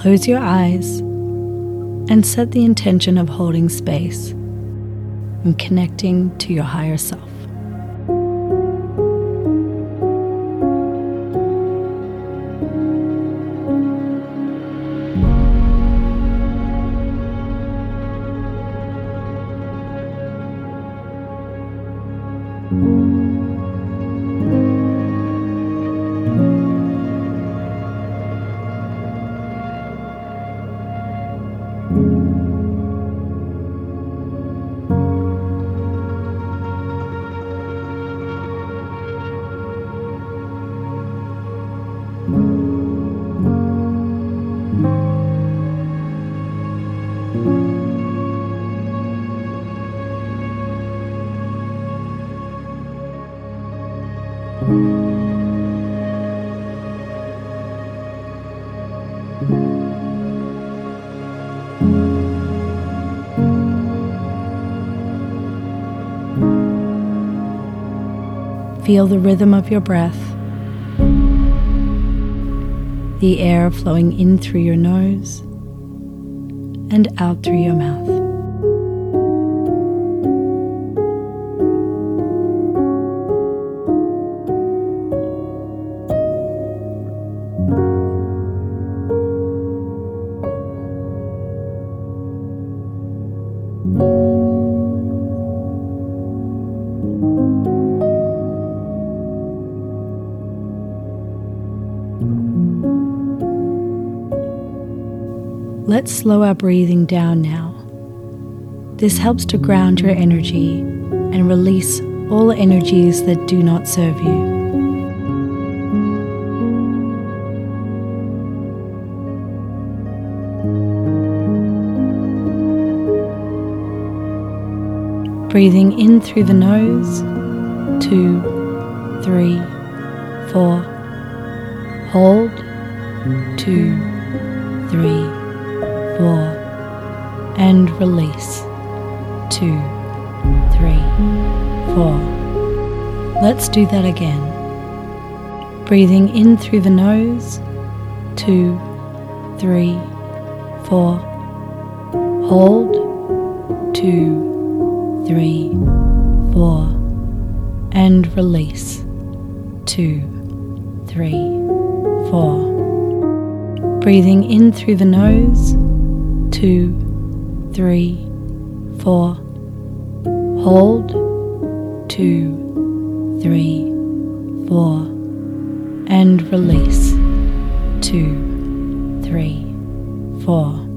Close your eyes and set the intention of holding space and connecting to your higher self. Feel the rhythm of your breath, the air flowing in through your nose and out through your mouth. Let's slow our breathing down now. This helps to ground your energy and release all energies that do not serve you. Breathing in through the nose, two, three, four. Hold, two, three four, and release. Two, three, four. Let's do that again. Breathing in through the nose. Two, three, four. Hold. Two, three, four. And release. Two, three, four. Breathing in through the nose two, three, four. Hold, two, three, four. And release, two, three, four.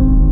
home.